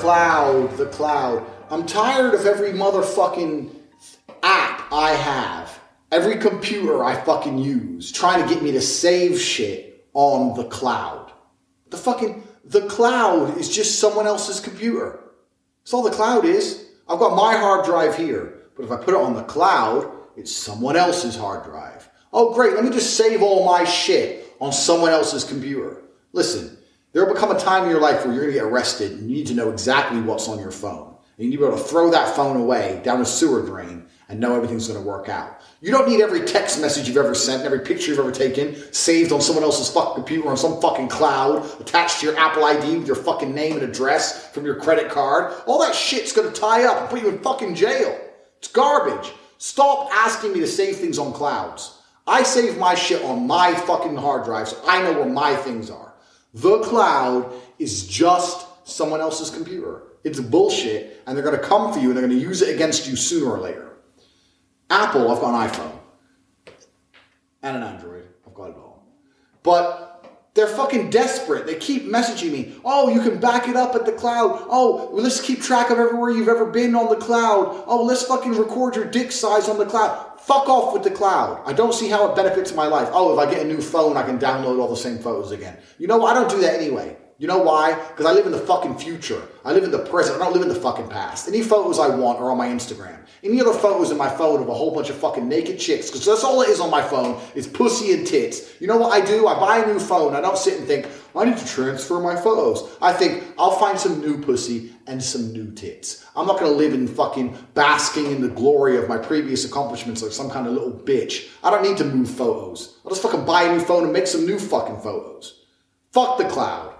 cloud, the cloud. I'm tired of every motherfucking app I have, every computer I fucking use, trying to get me to save shit on the cloud. The fucking, the cloud is just someone else's computer. That's all the cloud is. I've got my hard drive here, but if I put it on the cloud, it's someone else's hard drive. Oh, great, let me just save all my shit on someone else's computer. Listen, there will become a time in your life where you're going to get arrested and you need to know exactly what's on your phone. You need to be able to throw that phone away down a sewer drain and know everything's going to work out. You don't need every text message you've ever sent, and every picture you've ever taken, saved on someone else's fucking computer on some fucking cloud, attached to your Apple ID with your fucking name and address from your credit card. All that shit's going to tie up and put you in fucking jail. It's garbage. Stop asking me to save things on clouds. I save my shit on my fucking hard drive so I know where my things are. The cloud is just someone else's computer. It's bullshit, and they're going to come for you and they're going to use it against you sooner or later. Apple, I've got an iPhone and an Android. I've got it all. But they're fucking desperate. They keep messaging me. Oh, you can back it up at the cloud. Oh, let's keep track of everywhere you've ever been on the cloud. Oh, let's fucking record your dick size on the cloud. Fuck off with the cloud. I don't see how it benefits my life. Oh, if I get a new phone, I can download all the same photos again. You know, I don't do that anyway. You know why? Because I live in the fucking future. I live in the present. I don't live in the fucking past. Any photos I want are on my Instagram. Any other photos in my phone of a whole bunch of fucking naked chicks, because that's all it is on my phone, is pussy and tits. You know what I do? I buy a new phone. I don't sit and think, I need to transfer my photos. I think, I'll find some new pussy and some new tits. I'm not to live in fucking basking in the glory of my previous accomplishments like some kind of little bitch. I don't need to move photos. I'll just fucking buy a new phone and make some new fucking photos. Fuck the cloud.